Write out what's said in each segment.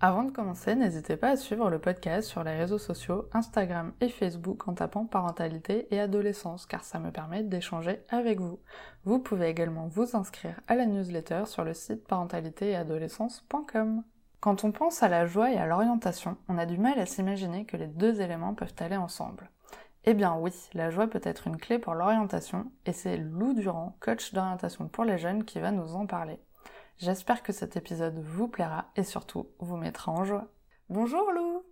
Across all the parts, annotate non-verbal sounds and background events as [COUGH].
Avant de commencer, n'hésitez pas à suivre le podcast sur les réseaux sociaux, Instagram et Facebook en tapant parentalité et adolescence car ça me permet d'échanger avec vous. Vous pouvez également vous inscrire à la newsletter sur le site parentalité et adolescence.com. Quand on pense à la joie et à l'orientation, on a du mal à s'imaginer que les deux éléments peuvent aller ensemble. Eh bien oui, la joie peut être une clé pour l'orientation et c'est Lou Durand, coach d'orientation pour les jeunes, qui va nous en parler. J'espère que cet épisode vous plaira et surtout vous mettra en joie. Bonjour Lou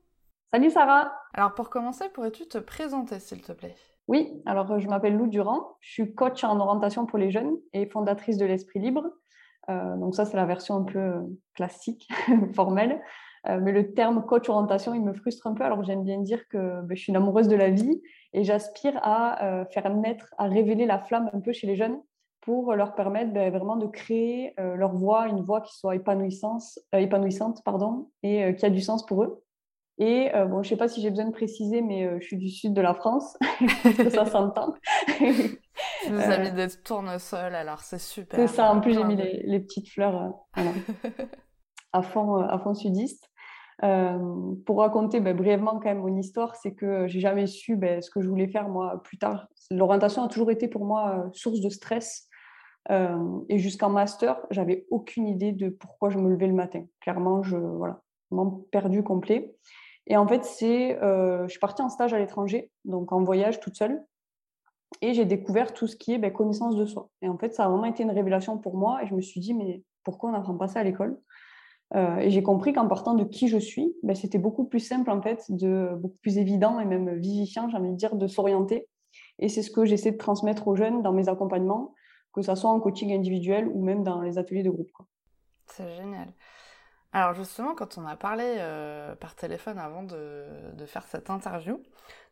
Salut Sarah Alors pour commencer, pourrais-tu te présenter s'il te plaît? Oui, alors je m'appelle Lou Durand, je suis coach en orientation pour les jeunes et fondatrice de l'Esprit Libre. Euh, donc ça c'est la version un peu euh, classique, [LAUGHS] formelle. Euh, mais le terme coach orientation, il me frustre un peu. Alors j'aime bien dire que ben, je suis une amoureuse de la vie et j'aspire à faire naître, à révéler la flamme un peu chez les jeunes pour leur permettre ben, vraiment de créer euh, leur voix, une voix qui soit épanouissante, euh, épanouissante pardon, et euh, qui a du sens pour eux. Et bon, je ne sais pas si j'ai besoin de préciser, mais je suis du sud de la France, [LAUGHS] que ça [LAUGHS] s'entend. tu nous as mis des tournesols, alors c'est super. C'est ça, en plus j'ai mis les, petites fleurs [LAUGHS] à, fond, à fond sudiste. pour raconter ben, brièvement quand même mon histoire, c'est que j'ai jamais su ben, ce que je voulais faire moi plus tard. L'orientation a toujours été pour moi source de stress euh, et jusqu'en master, j'avais aucune idée de pourquoi je me levais le matin. Clairement, je voilà, m'en perdu complet. Et en fait, c'est, euh, je suis partie en stage à l'étranger, donc en voyage toute seule, et j'ai découvert tout ce qui est ben, connaissance de soi. Et en fait, ça a vraiment été une révélation pour moi. Et je me suis dit, mais pourquoi on n'apprend pas ça à l'école? Euh, Et j'ai compris qu'en partant de qui je suis, ben, c'était beaucoup plus simple en fait, de beaucoup plus évident et même vivifiant, j'ai envie de dire, de s'orienter. Et c'est ce que j'essaie de transmettre aux jeunes dans mes accompagnements que ce soit en coaching individuel ou même dans les ateliers de groupe. C'est génial. Alors justement, quand on a parlé euh, par téléphone avant de, de, faire cette interview,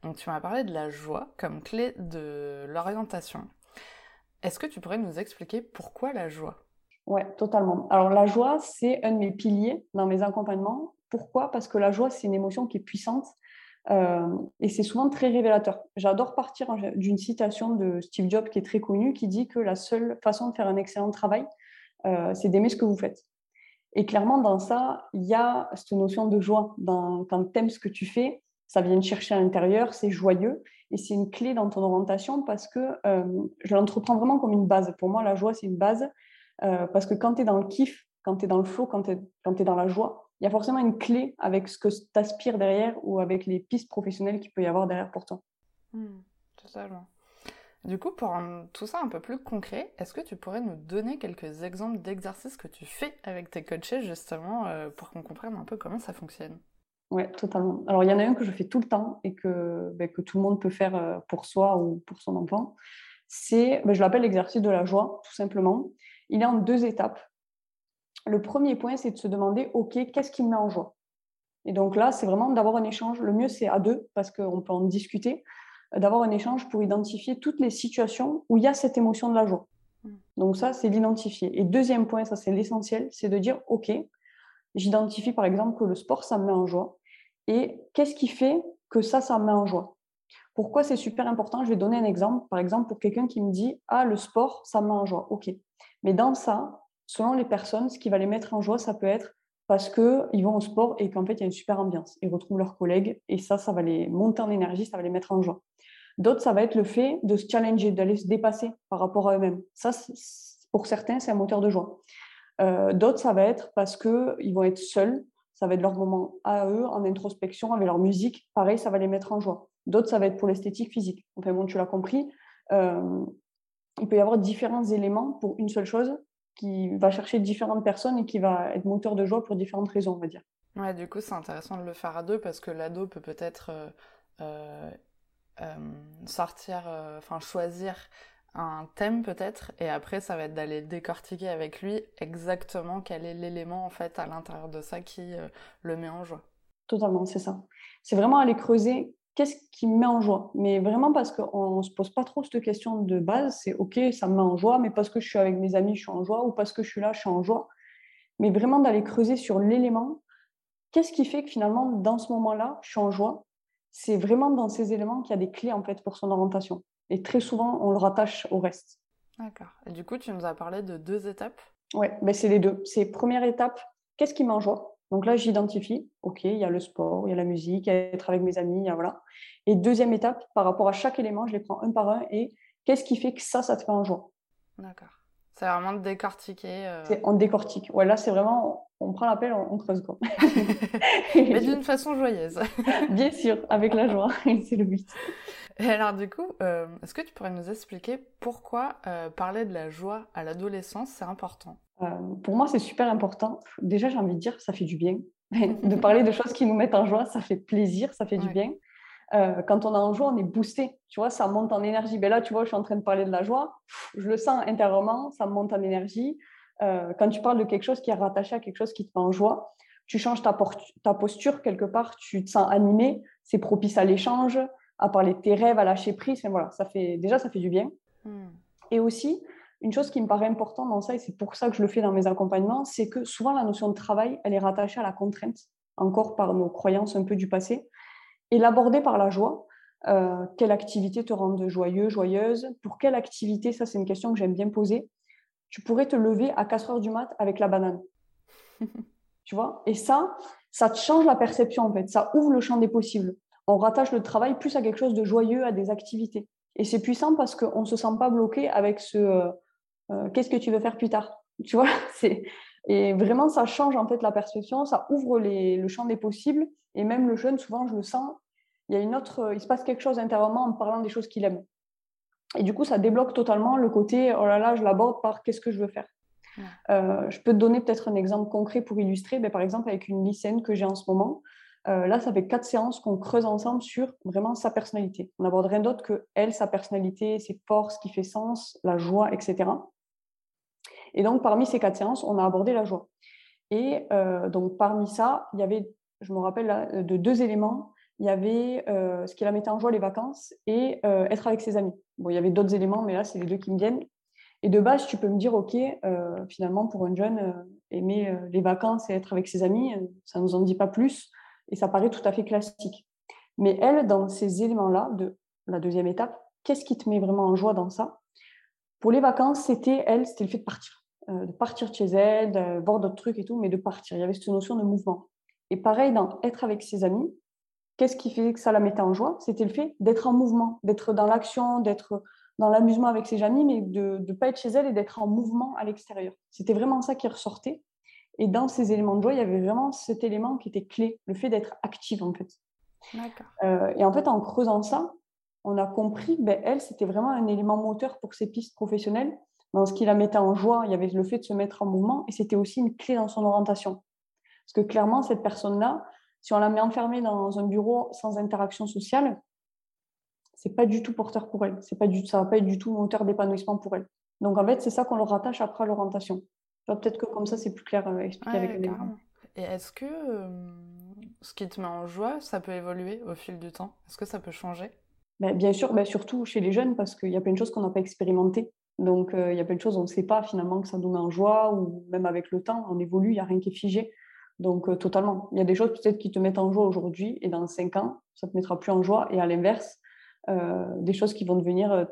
donc tu m'as parlé de la joie comme clé de l'orientation. Est-ce que tu pourrais nous expliquer pourquoi la joie? Oui, totalement. Alors la joie, c'est un de mes piliers dans mes accompagnements. Pourquoi? Parce que la joie, c'est une émotion qui est puissante euh, et c'est souvent très révélateur. J'adore partir d'une citation de Steve Jobs qui est très connue, qui dit que la seule façon de faire un excellent travail, euh, c'est d'aimer ce que vous faites. Et clairement, dans ça, il y a cette notion de joie. Quand tu aimes ce que tu fais, ça vient te chercher à l'intérieur, c'est joyeux. Et c'est une clé dans ton orientation parce que euh, je l'entreprends vraiment comme une base. Pour moi, la joie, c'est une base. parce que quand tu es dans le kiff, quand tu es dans le flow, quand tu es, dans la joie, il y a forcément une clé avec ce que tu aspires derrière ou avec les pistes professionnelles qu'il peut y avoir derrière pour toi. Hmm, totalement. Du coup, pour rendre tout ça un peu plus concret, est-ce que tu pourrais nous donner quelques exemples d'exercices que tu fais avec tes coachés justement euh, pour qu'on comprenne un peu comment ça fonctionne? Oui, totalement. Alors, il y en a un que je fais tout le temps et que, ben, que tout le monde peut faire euh, pour soi ou pour son enfant. C'est, ben, je l'appelle l'exercice de la joie, tout simplement. Il est en deux étapes le premier point, c'est de se demander, OK, qu'est-ce qui me met en joie? Et donc là, c'est vraiment d'avoir un échange. Le mieux, c'est à deux, parce qu'on peut en discuter, euh, d'avoir un échange pour identifier toutes les situations où il y a cette émotion de la joie. Hmm. Donc ça, c'est l'identifier. Et deuxième point, ça c'est l'essentiel, c'est de dire, OK, j'identifie par exemple que le sport, ça me met en joie. Et qu'est-ce qui fait que ça, ça me met en joie? Pourquoi c'est super important? Je vais donner un exemple. Par exemple, pour quelqu'un qui me dit, ah, le sport, ça me met en joie. OK. Mais dans ça, selon les personnes, ce qui va les mettre en joie, ça peut être parce qu'ils vont au sport et qu'en fait, il y a une super ambiance. Ils retrouvent leurs collègues et ça, ça va les monter en énergie, ça va les mettre en joie. D'autres, ça va être le fait de se challenger, d'aller se dépasser par rapport à eux-mêmes. Ça, pour certains, c'est un moteur de joie. Euh, d'autres, ça va être parce qu'ils vont être seuls. Ça va être leur moment à eux, en introspection, avec leur musique. Pareil, ça va les mettre en joie. D'autres, ça va être pour l'esthétique physique. Enfin bon, tu l'as compris. Euh, il peut y avoir différents éléments pour une seule chose qui va chercher différentes personnes et qui va être moteur de joie pour différentes raisons, on va dire. Ouais, du coup, c'est intéressant de le faire à deux parce que l'ado peut peut-être euh, euh, euh, sortir, enfin choisir un thème peut-être, et après ça va être d'aller décortiquer avec lui exactement quel est l'élément en fait à l'intérieur de ça qui le met en joie. Totalement, c'est ça. C'est vraiment aller creuser qu'est-ce qui me met en joie? Mais vraiment parce qu'on ne se pose pas trop cette question de base, c'est ok, ça me met en joie, mais parce que je suis avec mes amis, je suis en joie, ou parce que je suis là, je suis en joie. Mais vraiment d'aller creuser sur l'élément, qu'est-ce qui fait que finalement, dans ce moment-là, je suis en joie? C'est vraiment dans ces éléments qu'il y a des clés en fait pour son orientation. Et très souvent, on le rattache au reste. D'accord. Et du coup, tu nous as parlé de deux étapes? Oui, ben c'est les deux. C'est première étape, qu'est-ce qui met en joie? Donc là, j'identifie, OK, il y a le sport, il y a la musique, il y a être avec mes amis, il y a, voilà. Et deuxième étape, par rapport à chaque élément, je les prends un par un et qu'est-ce qui fait que ça, ça te fait en joie D'accord. C'est vraiment de décortiquer. Euh... On décortique. Ouais, là, c'est vraiment, on prend l'appel, on, on, creuse quoi. [LAUGHS] Mais d'une façon joyeuse. [LAUGHS] Bien sûr, avec la joie, [LAUGHS] c'est le but. Et alors du coup, euh, est-ce que tu pourrais nous expliquer pourquoi euh, parler de la joie à l'adolescence, c'est important? Euh, Pour moi, c'est super important. Déjà, j'ai envie de dire, ça fait du bien. [LAUGHS] [LAUGHS] de parler de choses qui nous mettent en joie, ça fait plaisir, ça fait du bien. quand on est en joie, on est boosté, tu vois, ça monte en énergie. Ben là, tu vois, je suis en train de parler de la joie, je le sens intérieurement, ça monte en énergie. quand tu parles de quelque chose qui est rattaché à quelque chose qui te met en joie, tu changes ta, ta posture quelque part, tu te sens animé, c'est propice à l'échange, à parler de tes rêves, à lâcher prise. voilà, ça fait, déjà, ça fait du bien. Hmm. Et aussi, une chose qui me paraît importante dans ça, et c'est pour ça que je le fais dans mes accompagnements, c'est que souvent la notion de travail, elle est rattachée à la contrainte, encore par nos croyances un peu du passé, et l'aborder par la joie. Euh, quelle activité te rend joyeux, joyeuse? Pour quelle activité? Ça, c'est une question que j'aime bien poser. Tu pourrais te lever à 4 heures du mat avec la banane. [LAUGHS] tu vois? Et ça, ça te change la perception, en fait. Ça ouvre le champ des possibles on rattache le travail plus à quelque chose de joyeux, à des activités. Et c'est puissant parce qu'on ne se sent pas bloqué avec ce euh, qu'est-ce que tu veux faire plus tard? Tu vois [LAUGHS] Et vraiment, ça change en fait la perception, ça ouvre le champ des possibles. Et même le jeune, souvent, je le sens, il, y a une autre, il se passe quelque chose intérieurement en parlant des choses qu'il aime. Et du coup, ça débloque totalement le côté oh là là, je l'aborde par qu'est-ce que je veux faire. Euh, je peux te donner peut-être un exemple concret pour illustrer. Mais par exemple, avec une lycéenne que j'ai en ce moment, euh, là, ça fait quatre séances qu'on creuse ensemble sur vraiment sa personnalité. On n'aborde rien d'autre que elle, sa personnalité, ses forces, ce qui fait sens, la joie, etc. Et donc, parmi ces quatre séances, on a abordé la joie. Et euh, donc, parmi ça, il y avait, je me rappelle de deux éléments. Il y avait euh, ce qui la mettait en joie, les vacances, et être avec ses amis. Bon, il y avait d'autres éléments, mais là, c'est les deux qui me viennent. Et de base, tu peux me dire, OK, finalement, pour une jeune, aimer les vacances et être avec ses amis, ça ne nous en dit pas plus et ça paraît tout à fait classique. Mais elle, dans ces éléments-là, de la deuxième étape, qu'est-ce qui te met vraiment en joie dans ça? Pour les vacances, c'était elle, c'était le fait de partir. Euh, de partir de chez elle, de voir d'autres trucs et tout, mais de partir. Il y avait cette notion de mouvement. Et pareil, dans être avec ses amis, qu'est-ce qui fait que ça la mettait en joie? C'était le fait d'être en mouvement, d'être dans l'action, d'être dans l'amusement avec ses amis, mais de ne pas être chez elle et d'être en mouvement à l'extérieur. C'était vraiment ça qui ressortait. Et dans ces éléments de joie, il y avait vraiment cet élément qui était clé, le fait d'être active en fait. Euh, et en fait, en creusant ça, on a compris, ben, elle, c'était vraiment un élément moteur pour ses pistes professionnelles. Dans ce qui la mettait en joie, il y avait le fait de se mettre en mouvement et c'était aussi une clé dans son orientation. Parce que clairement, cette personne-là, si on la met enfermée dans un bureau sans interaction sociale, c'est pas du tout porteur pour elle. C'est pas du, ça va pas être du tout moteur d'épanouissement pour elle. Donc en fait, c'est ça qu'on le rattache après l'orientation. Peut-être que comme ça, c'est plus clair à euh, expliquer avec les Et est-ce que euh, ce qui te met en joie, ça peut évoluer au fil du temps? Est-ce que ça peut changer? Ben, Bien sûr, ben, surtout chez les jeunes, parce qu'il y a plein de choses qu'on n'a pas expérimentées. Donc, euh, il y a plein de choses, on ne sait pas finalement que ça nous met en joie, ou même avec le temps, on évolue, il n'y a rien qui est figé. Donc, totalement. Il y a des choses peut-être qui te mettent en joie aujourd'hui, et dans cinq ans, ça ne te mettra plus en joie. Et à l'inverse, des choses qui vont devenir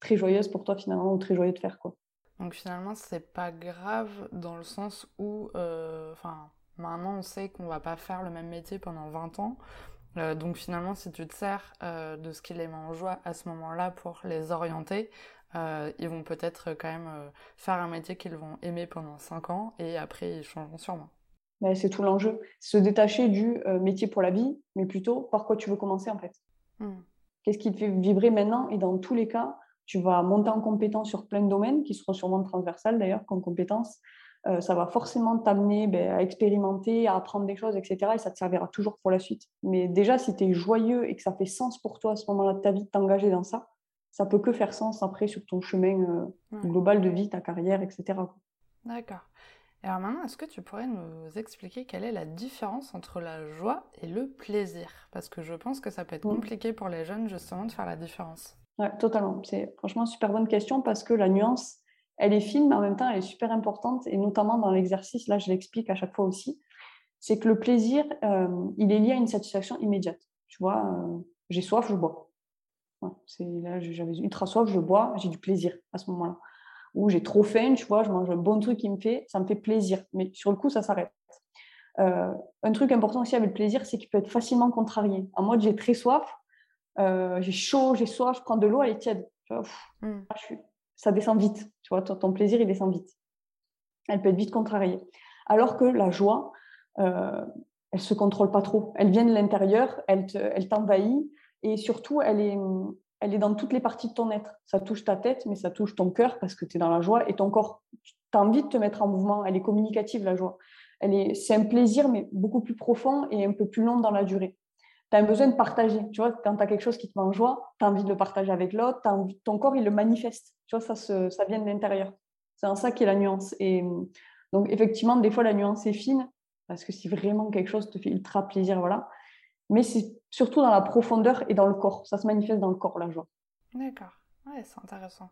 très joyeuses pour toi finalement, ou très joyeux de faire. quoi. Donc finalement, c'est pas grave dans le sens où, euh, enfin, maintenant on sait qu'on va pas faire le même métier pendant 20 ans. Euh, donc finalement, si tu te sers euh, de ce qui les met en joie à ce moment-là pour les orienter, ils vont peut-être quand même faire un métier qu'ils vont aimer pendant 5 ans et après ils changeront sûrement. Mais c'est tout l'enjeu. Se détacher du métier pour la vie, mais plutôt par quoi tu veux commencer en fait. Hmm. Qu'est-ce qui te fait vibrer maintenant? Et dans tous les cas, tu vas monter en compétence sur plein de domaines qui seront sûrement transversales d'ailleurs comme compétences. Euh, ça va forcément t'amener ben, à expérimenter, à apprendre des choses, etc. Et ça te servira toujours pour la suite. Mais déjà, si tu es joyeux et que ça fait sens pour toi à ce moment-là de ta vie de t'engager dans ça, ça peut que faire sens après sur ton chemin euh, global de vie, ta carrière, etc. D'accord. Et alors maintenant, est-ce que tu pourrais nous expliquer quelle est la différence entre la joie et le plaisir? Parce que je pense que ça peut être compliqué pour les jeunes justement de faire la différence. Ouais, totalement. C'est franchement une super bonne question parce que la nuance, elle est fine, mais en même temps, elle est super importante. Et notamment dans l'exercice, là, je l'explique à chaque fois aussi. C'est que le plaisir, euh, il est lié à une satisfaction immédiate. Tu vois, euh, j'ai soif, je bois. C'est là, j'avais ultra soif, je bois, j'ai du plaisir à ce moment-là ou j'ai trop faim, tu vois, je mange un bon truc qui me fait, ça me fait plaisir. Mais sur le coup, ça s'arrête. Euh, un truc important aussi avec le plaisir, c'est qu'il peut être facilement contrarié. En mode, j'ai très soif, euh, j'ai chaud, j'ai soif, je prends de l'eau, elle est tiède. Tu vois, hmm. ça descend vite. Tu vois, ton, plaisir, il descend vite. Elle peut être vite contrariée. Alors que la joie, euh, elle se contrôle pas trop. Elle vient de l'intérieur, elle t'envahit et surtout, elle est, elle est dans toutes les parties de ton être. Ça touche ta tête, mais ça touche ton cœur parce que tu es dans la joie et ton corps, tu as envie de te mettre en mouvement. Elle est communicative, la joie. Elle est, c'est un plaisir, mais beaucoup plus profond et un peu plus long dans la durée. Tu as besoin de partager. Tu vois, quand tu as quelque chose qui te met en joie, tu as envie de le partager avec l'autre, ton corps, il le manifeste. Tu vois, ça, ça vient de l'intérieur. C'est en ça qui est la nuance. Et donc, effectivement, des fois, la nuance est fine parce que si vraiment quelque chose te fait ultra plaisir, voilà. Mais c'est surtout dans la profondeur et dans le corps. Ça se manifeste dans le corps, la joie. D'accord, ouais, c'est intéressant.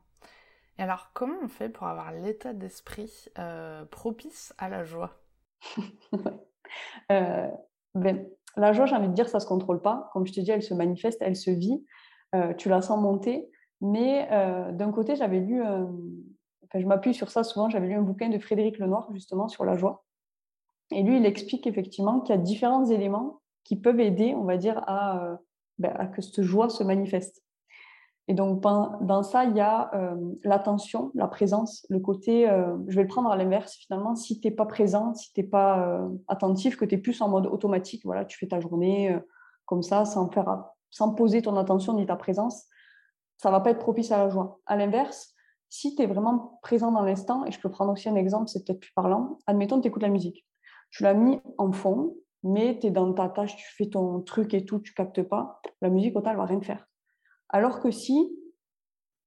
Et alors, comment on fait pour avoir l'état d'esprit euh, propice à la joie? [LAUGHS] Euh, ben, La joie, j'ai envie de dire, ça ne se contrôle pas. Comme je te dis, elle se manifeste, elle se vit. Euh, tu la sens monter. Mais d'un côté, j'avais lu, enfin, je m'appuie sur ça souvent, j'avais lu un bouquin de Frédéric Lenoir, justement, sur la joie. Et lui, il explique effectivement qu'il y a différents éléments qui peuvent aider, on va dire, à, euh, ben, à que cette joie se manifeste. Et donc, dans ça, il y a euh, l'attention, la présence, le côté, euh, je vais le prendre à l'inverse, finalement, si tu n'es pas présent, si tu n'es pas attentif, que tu es plus en mode automatique, voilà, tu fais ta journée comme ça, sans, faire, sans poser ton attention ni ta présence, ça va pas être propice à la joie. À l'inverse, si tu es vraiment présent dans l'instant, et je peux prendre aussi un exemple, c'est peut-être plus parlant, admettons, tu écoutes la musique. Tu l'as mis en fond, mais tu es dans ta tâche, tu fais ton truc et tout, tu captes pas, la musique, autant, elle va rien faire. Alors que si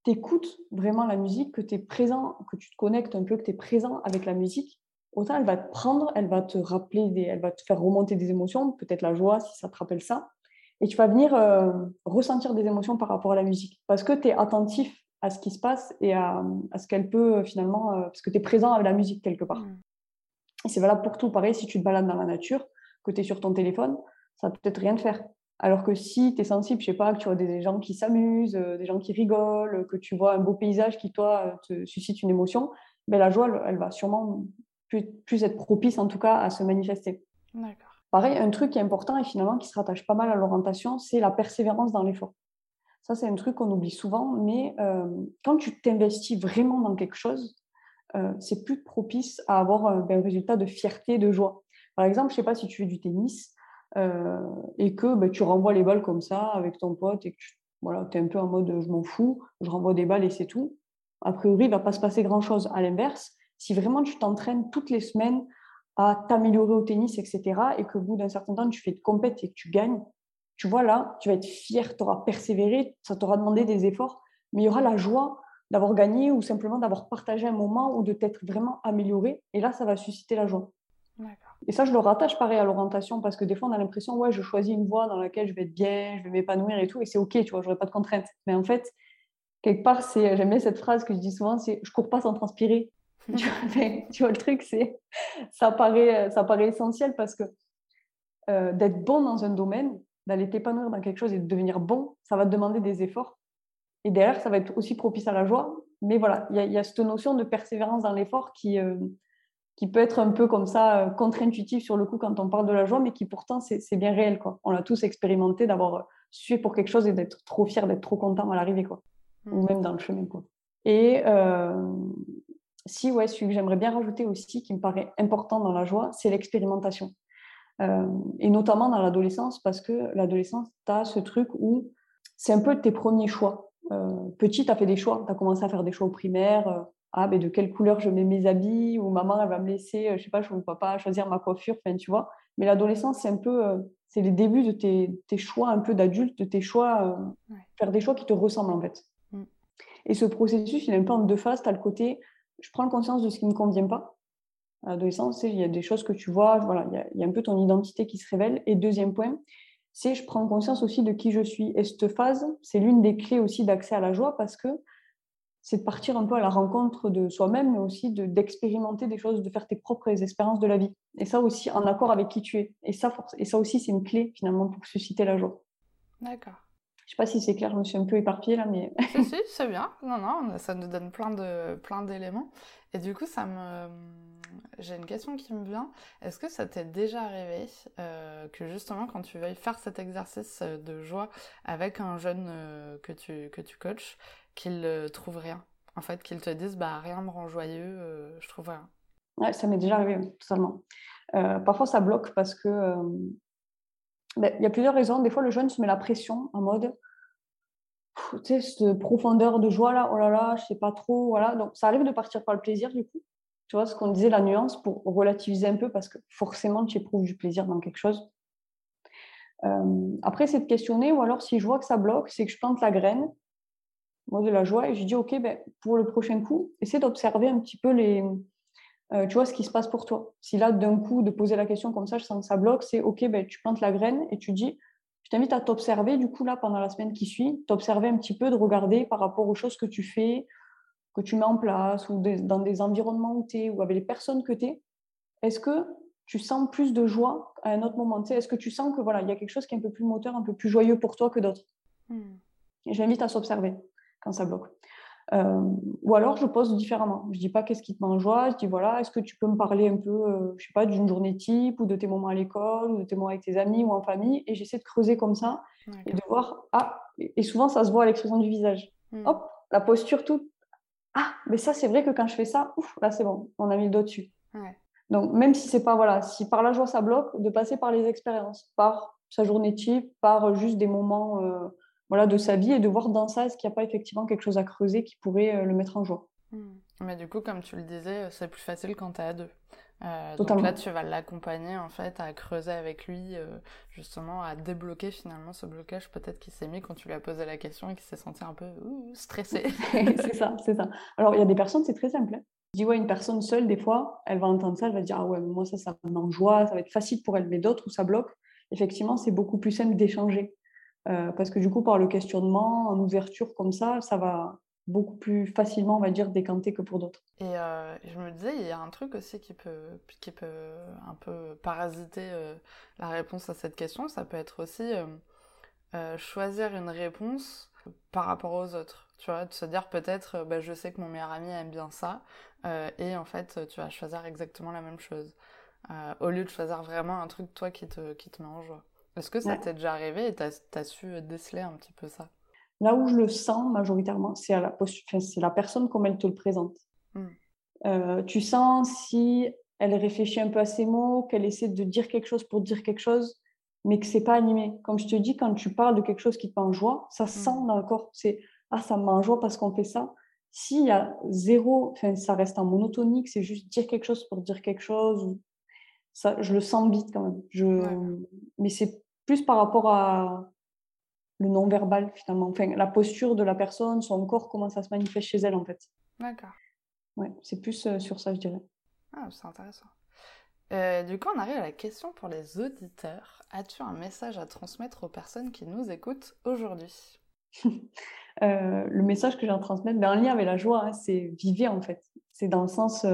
tu écoutes vraiment la musique, que tu es présent, que tu te connectes un peu, que tu es présent avec la musique, autant elle va te prendre, elle va te rappeler, des, elle va te faire remonter des émotions, peut-être la joie si ça te rappelle ça, et tu vas venir euh, ressentir des émotions par rapport à la musique, parce que tu es attentif à ce qui se passe et à, ce qu'elle peut euh, finalement, euh, parce que tu es présent avec la musique quelque part. Mmh. Et c'est valable pour tout. Pareil, si tu te balades dans la nature, que tu es sur ton téléphone, ça va peut-être rien te faire. Alors que si tu es sensible, je sais pas, que tu vois des gens qui s'amusent, euh, des gens qui rigolent, que tu vois un beau paysage qui, toi, te suscite une émotion, ben, la joie, elle, va sûrement plus, être propice, en tout cas, à se manifester. Pareil, un truc qui est important et finalement qui se rattache pas mal à l'orientation, c'est la persévérance dans l'effort. Ça, c'est un truc qu'on oublie souvent, mais euh, quand tu t'investis vraiment dans quelque chose, euh, c'est plus propice à avoir ben, un résultat de fierté, de joie. Par exemple, je ne sais pas si tu fais du tennis euh, et que bah, tu renvoies les balles comme ça avec ton pote et que tu voilà, es un peu en mode je m'en fous, je renvoie des balles et c'est tout. A priori, il ne va pas se passer grand-chose. À l'inverse, si vraiment tu t'entraînes toutes les semaines à t'améliorer au tennis, etc., et qu'au bout d'un certain temps, tu fais de compète et que tu gagnes, tu vois là, tu vas être fier, tu auras persévéré, ça t'aura demandé des efforts, mais il y aura la joie d'avoir gagné ou simplement d'avoir partagé un moment ou de t'être vraiment amélioré. Et là, ça va susciter la joie. Et ça, je le rattache pareil à l'orientation parce que des fois, on a l'impression, ouais, je choisis une voie dans laquelle je vais être bien, je vais m'épanouir et tout, et c'est OK, tu vois, j'aurai pas de contraintes. Mais en fait, quelque part, c'est, j'aime bien cette phrase que je dis souvent, c'est je cours pas sans transpirer. [LAUGHS] tu, vois, le truc, c'est, ça paraît, ça paraît essentiel parce que euh, d'être bon dans un domaine, d'aller t'épanouir dans quelque chose et de devenir bon, ça va te demander des efforts. Et derrière, ça va être aussi propice à la joie. Mais voilà, il y, a cette notion de persévérance dans l'effort qui, euh, qui peut être un peu comme ça euh, contre-intuitif sur le coup quand on parle de la joie, mais qui pourtant c'est bien réel. Quoi. On l'a tous expérimenté d'avoir euh, sué pour quelque chose et d'être trop fier, d'être trop content à l'arrivée, quoi. ou mmh. même dans le chemin. Quoi. Et euh, si, ouais, celui que j'aimerais bien rajouter aussi, qui me paraît important dans la joie, c'est l'expérimentation. et notamment dans l'adolescence, parce que l'adolescence, tu as ce truc où c'est un peu tes premiers choix. petit, tu as fait des choix, tu as commencé à faire des choix au primaire, ah, mais de quelle couleur je mets mes habits, ou maman, elle va me laisser, euh, je sais pas, je ne vois pas choisir ma coiffure, enfin, tu vois. Mais l'adolescence, c'est un peu, euh, c'est les débuts de tes, tes choix un peu d'adulte, de tes choix, euh, faire des choix qui te ressemblent en fait. Mm. Et ce processus, il est un peu en deux phases. Tu as le côté, je prends conscience de ce qui ne me convient pas. à l'adolescence, il y a des choses que tu vois, voilà, il y, a, il y a un peu ton identité qui se révèle. Et deuxième point, c'est je prends conscience aussi de qui je suis. Et cette phase, c'est l'une des clés aussi d'accès à la joie parce que c'est de partir un peu à la rencontre de soi-même, mais aussi d'expérimenter des choses, de faire tes propres expériences de la vie. Et ça aussi, en accord avec qui tu es. Et ça, et ça aussi, c'est une clé finalement pour susciter la joie. D'accord. Je sais pas si c'est clair, je me suis un peu éparpillée là, mais. si, [LAUGHS] si, c'est bien. Non, non, ça nous donne plein de plein d'éléments. Et du coup, ça me, j'ai une question qui me vient. Est-ce que ça t'est déjà arrivé euh, que justement, quand tu veuilles faire cet exercice de joie avec un jeune euh, que tu que tu coaches, qu'il ne trouve rien, en fait, qu'il te dise bah rien me rend joyeux, euh, je trouve rien. Ouais, ça m'est déjà arrivé totalement. parfois, ça bloque parce que ben, il y a plusieurs raisons. Des fois, le jeune se met la pression en mode, tu sais, cette profondeur de joie là, oh là là, je sais pas trop, voilà. Donc, ça arrive de partir par le plaisir du coup. Tu vois, ce qu'on disait, la nuance, pour relativiser un peu, parce que forcément, tu éprouves du plaisir dans quelque chose. Euh, après, c'est de questionner, ou alors si je vois que ça bloque, c'est que je plante la graine, moi, de la joie, et je dis, OK, ben, pour le prochain coup, essaie d'observer un petit peu les, euh, tu vois, ce qui se passe pour toi. Si là, d'un coup, de poser la question comme ça, je sens que ça bloque, c'est OK, ben, tu plantes la graine et tu dis, je t'invite à t'observer, du coup, là, pendant la semaine qui suit, t'observer un petit peu, de regarder par rapport aux choses que tu fais, que tu mets en place, ou dans des environnements où tu es, ou avec les personnes que tu es. Est-ce que tu sens plus de joie à un autre moment? Est-ce que tu sens que voilà, il y a quelque chose qui est un peu plus moteur, un peu plus joyeux pour toi que d'autres? Hmm. J'invite à s'observer quand ça bloque. Euh, ou alors, je pose différemment. Je dis pas qu'est-ce qui te met en joie. Je dis voilà, est-ce que tu peux me parler un peu, euh, je sais pas, d'une journée type ou de tes moments à l'école ou de tes moments avec tes amis ou en famille. Et j'essaie de creuser comme ça et de voir ah. Et souvent, ça se voit à l'expression du visage. Hmm. Hop, la posture toute. Ah, mais ça, c'est vrai que quand je fais ça, ouf, là, c'est bon, on a mis le doigt dessus. Donc, même si c'est pas voilà, si par la joie ça bloque, de passer par les expériences, par sa journée type, par juste des moments. Euh, voilà, de sa vie et de voir dans ça est-ce qu'il n'y a pas effectivement quelque chose à creuser qui pourrait euh, le mettre en joie. Hmm. Mais du coup, comme tu le disais, c'est plus facile quand tu es à deux. Euh, donc là, tu vas l'accompagner en fait à creuser avec lui, euh, justement à débloquer finalement ce blocage peut-être qui s'est mis quand tu lui as posé la question et qu'il s'est senti un peu stressé. [LAUGHS] c'est ça, c'est ça. Alors il y a des personnes, c'est très simple. Hein. Je dis ouais, une personne seule, des fois, elle va entendre ça, elle va dire ah ouais, moi ça, ça me joie, ça va être facile pour elle, mais d'autres où ça bloque, effectivement, c'est beaucoup plus simple d'échanger. Euh, parce que du coup, par le questionnement, en ouverture comme ça, ça va beaucoup plus facilement, on va dire, décanter que pour d'autres. Et euh, je me disais, il y a un truc aussi qui peut, qui peut un peu parasiter euh, la réponse à cette question. Ça peut être aussi choisir une réponse par rapport aux autres. Tu vois, de se dire peut-être, bah, je sais que mon meilleur ami aime bien ça, et en fait, tu vas choisir exactement la même chose. au lieu de choisir vraiment un truc, toi, qui te, qui te met en joie. Est-ce que ça t'est déjà arrivé et tu as, su déceler un petit peu ça? Là où je le sens majoritairement, c'est la, la personne comme elle te le présente. Hmm. Euh, tu sens si elle réfléchit un peu à ses mots, qu'elle essaie de dire quelque chose pour dire quelque chose, mais que c'est pas animé. Comme je te dis, quand tu parles de quelque chose qui te met en joie, ça hmm. sent dans le corps. C'est ah ça me met en joie parce qu'on fait ça. S'il y a zéro, enfin ça reste en monotonique, c'est juste dire quelque chose pour dire quelque chose. Ça, je le sens vite quand même. Je... Mais c'est plus par rapport à le non-verbal finalement, enfin la posture de la personne, son corps, comment ça se manifeste chez elle en fait. D'accord. Ouais, c'est plus euh, sur ça je dirais. Ah, c'est intéressant. Euh, du coup, on arrive à la question pour les auditeurs. As-tu un message à transmettre aux personnes qui nous écoutent aujourd'hui? [LAUGHS] Euh, Le message que j'ai à transmettre, ben, en lien avec la joie, hein, c'est vivez en fait. C'est dans le sens,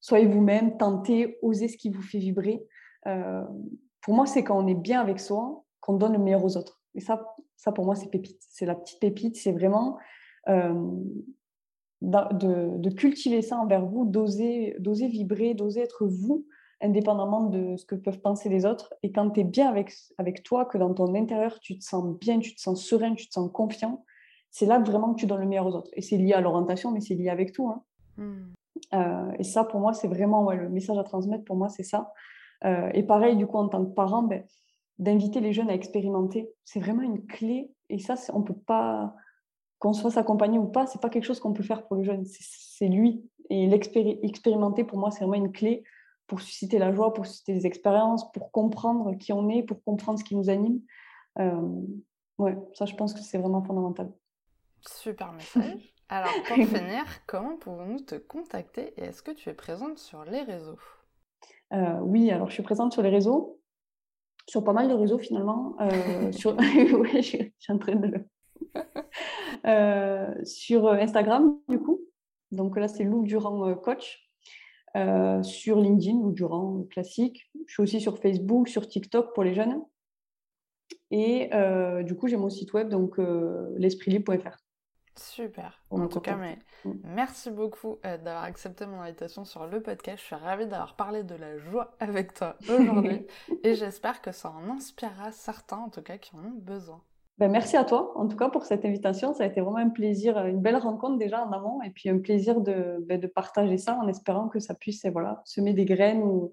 soyez vous-même, tentez, osez ce qui vous fait vibrer pour moi, c'est quand on est bien avec soi qu'on donne le meilleur aux autres. Et ça, ça pour moi, c'est pépite. C'est la petite pépite. C'est vraiment euh, de, cultiver ça envers vous, d'oser, d'oser vibrer, d'oser être vous, indépendamment de ce que peuvent penser les autres. Et quand tu es bien avec, avec toi, que dans ton intérieur, tu te sens bien, tu te sens serein, tu te sens confiant, c'est là vraiment que tu donnes le meilleur aux autres. Et c'est lié à l'orientation, mais c'est lié avec tout. Hein. Hmm. Euh, et ça, pour moi, c'est vraiment le message à transmettre. Pour moi, c'est ça. Euh, et pareil, du coup, en tant que parent, ben, d'inviter les jeunes à expérimenter, c'est vraiment une clé. Et ça, on peut pas, qu'on soit s'accompagner ou pas, c'est pas quelque chose qu'on peut faire pour le jeune, c'est lui. Et l'expérimenter, pour moi, c'est vraiment une clé pour susciter la joie, pour susciter des expériences, pour comprendre qui on est, pour comprendre ce qui nous anime. Euh, ouais, ça, je pense que c'est vraiment fondamental. Super message. Alors, pour [LAUGHS] finir, comment pouvons-nous te contacter et est-ce que tu es présente sur les réseaux? Euh, Oui, alors je suis présente sur les réseaux, sur pas mal de réseaux finalement. Euh, [LAUGHS] sur... [LAUGHS] oui, je suis en train de le. Euh, sur Instagram, du coup. Donc là, c'est Lou Durand Coach. sur LinkedIn, Lou Durand classique. Je suis aussi sur Facebook, sur TikTok pour les jeunes. Et du coup, j'ai mon site web, donc l'espritlibre.fr. Super. En tout cas, mais mm. merci beaucoup euh, d'avoir accepté mon invitation sur le podcast. Je suis ravie d'avoir parlé de la joie [LAUGHS] avec toi aujourd'hui [LAUGHS] et j'espère que ça en inspirera certains, en tout cas, qui en ont besoin. Ben, merci à toi, en tout cas, pour cette invitation. Ça a été vraiment un plaisir, une belle rencontre déjà en amont et puis un plaisir de, ben, de partager ça en espérant que ça puisse voilà, semer des graines ou